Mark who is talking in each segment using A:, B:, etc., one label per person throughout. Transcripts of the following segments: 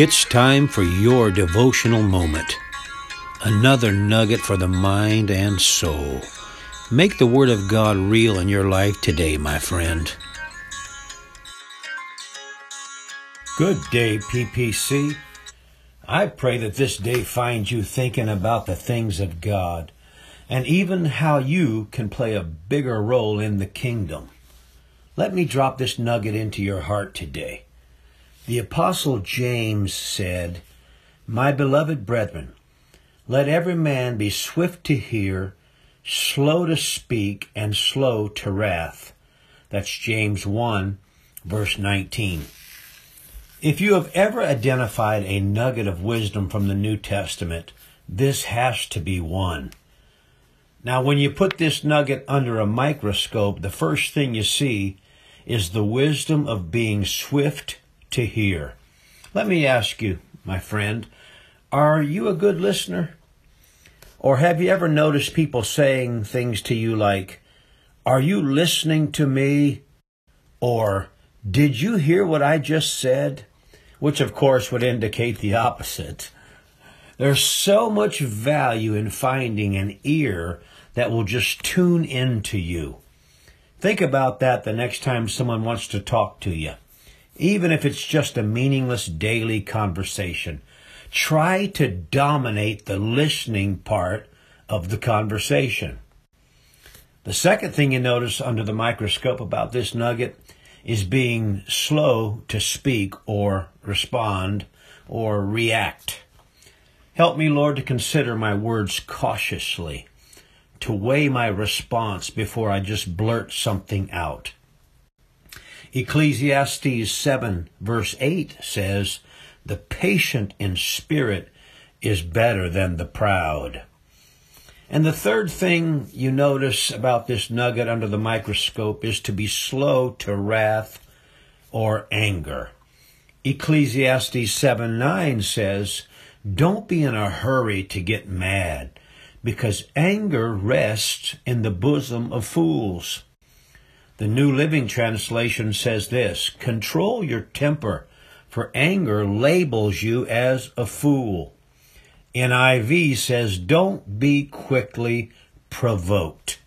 A: It's time for your devotional moment. Another nugget for the mind and soul. Make the Word of God real in your life today, my friend. Good day, PPC. I pray that this day finds you thinking about the things of God and even how you can play a bigger role in the kingdom. Let me drop this nugget into your heart today. The Apostle James said, My beloved brethren, let every man be swift to hear, slow to speak, and slow to wrath. That's James 1, verse 19. If you have ever identified a nugget of wisdom from the New Testament, this has to be one. Now, when you put this nugget under a microscope, the first thing you see is the wisdom of being swift to hear. Let me ask you, my friend, are you a good listener? Or have you ever noticed people saying things to you like, Are you listening to me? Or, Did you hear what I just said? Which, of course, would indicate the opposite. There's so much value in finding an ear that will just tune into you. Think about that the next time someone wants to talk to you even if it's just a meaningless daily conversation. Try to dominate the listening part of the conversation. The second thing you notice under the microscope about this nugget is being slow to speak or respond or react. Help me, Lord, to consider my words cautiously, to weigh my response before I just blurt something out. Ecclesiastes 7 verse 8 says, The patient in spirit is better than the proud. And the third thing you notice about this nugget under the microscope is to be slow to wrath or anger. Ecclesiastes 7 9 says, Don't be in a hurry to get mad, because anger rests in the bosom of fools. The New Living Translation says this Control your temper, for anger labels you as a fool. NIV says, Don't be quickly provoked.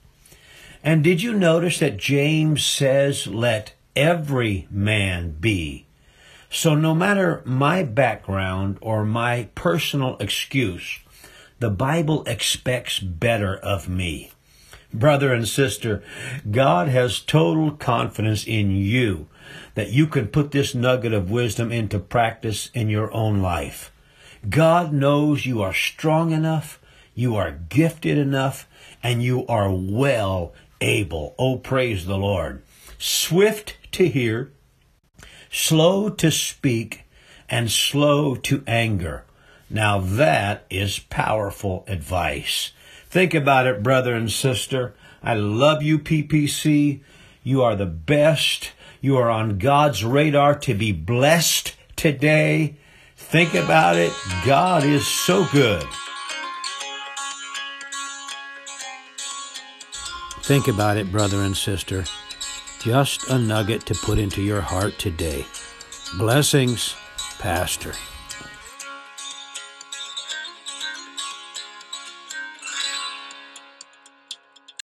A: And did you notice that James says, Let every man be? So, no matter my background or my personal excuse, the Bible expects better of me brother and sister, God has total confidence in you that you can put this nugget of wisdom into practice in your own life. God knows you are strong enough, you are gifted enough, and you are well able. Oh, praise the Lord. Swift to hear, slow to speak, and slow to anger. Now that is powerful advice. Think about it, brother and sister. I love you, PPC. You are the best. You are on God's radar to be blessed today. Think about it. God is so good. Think about it, brother and sister. Just a nugget to put into your heart today. Blessings, Pastor.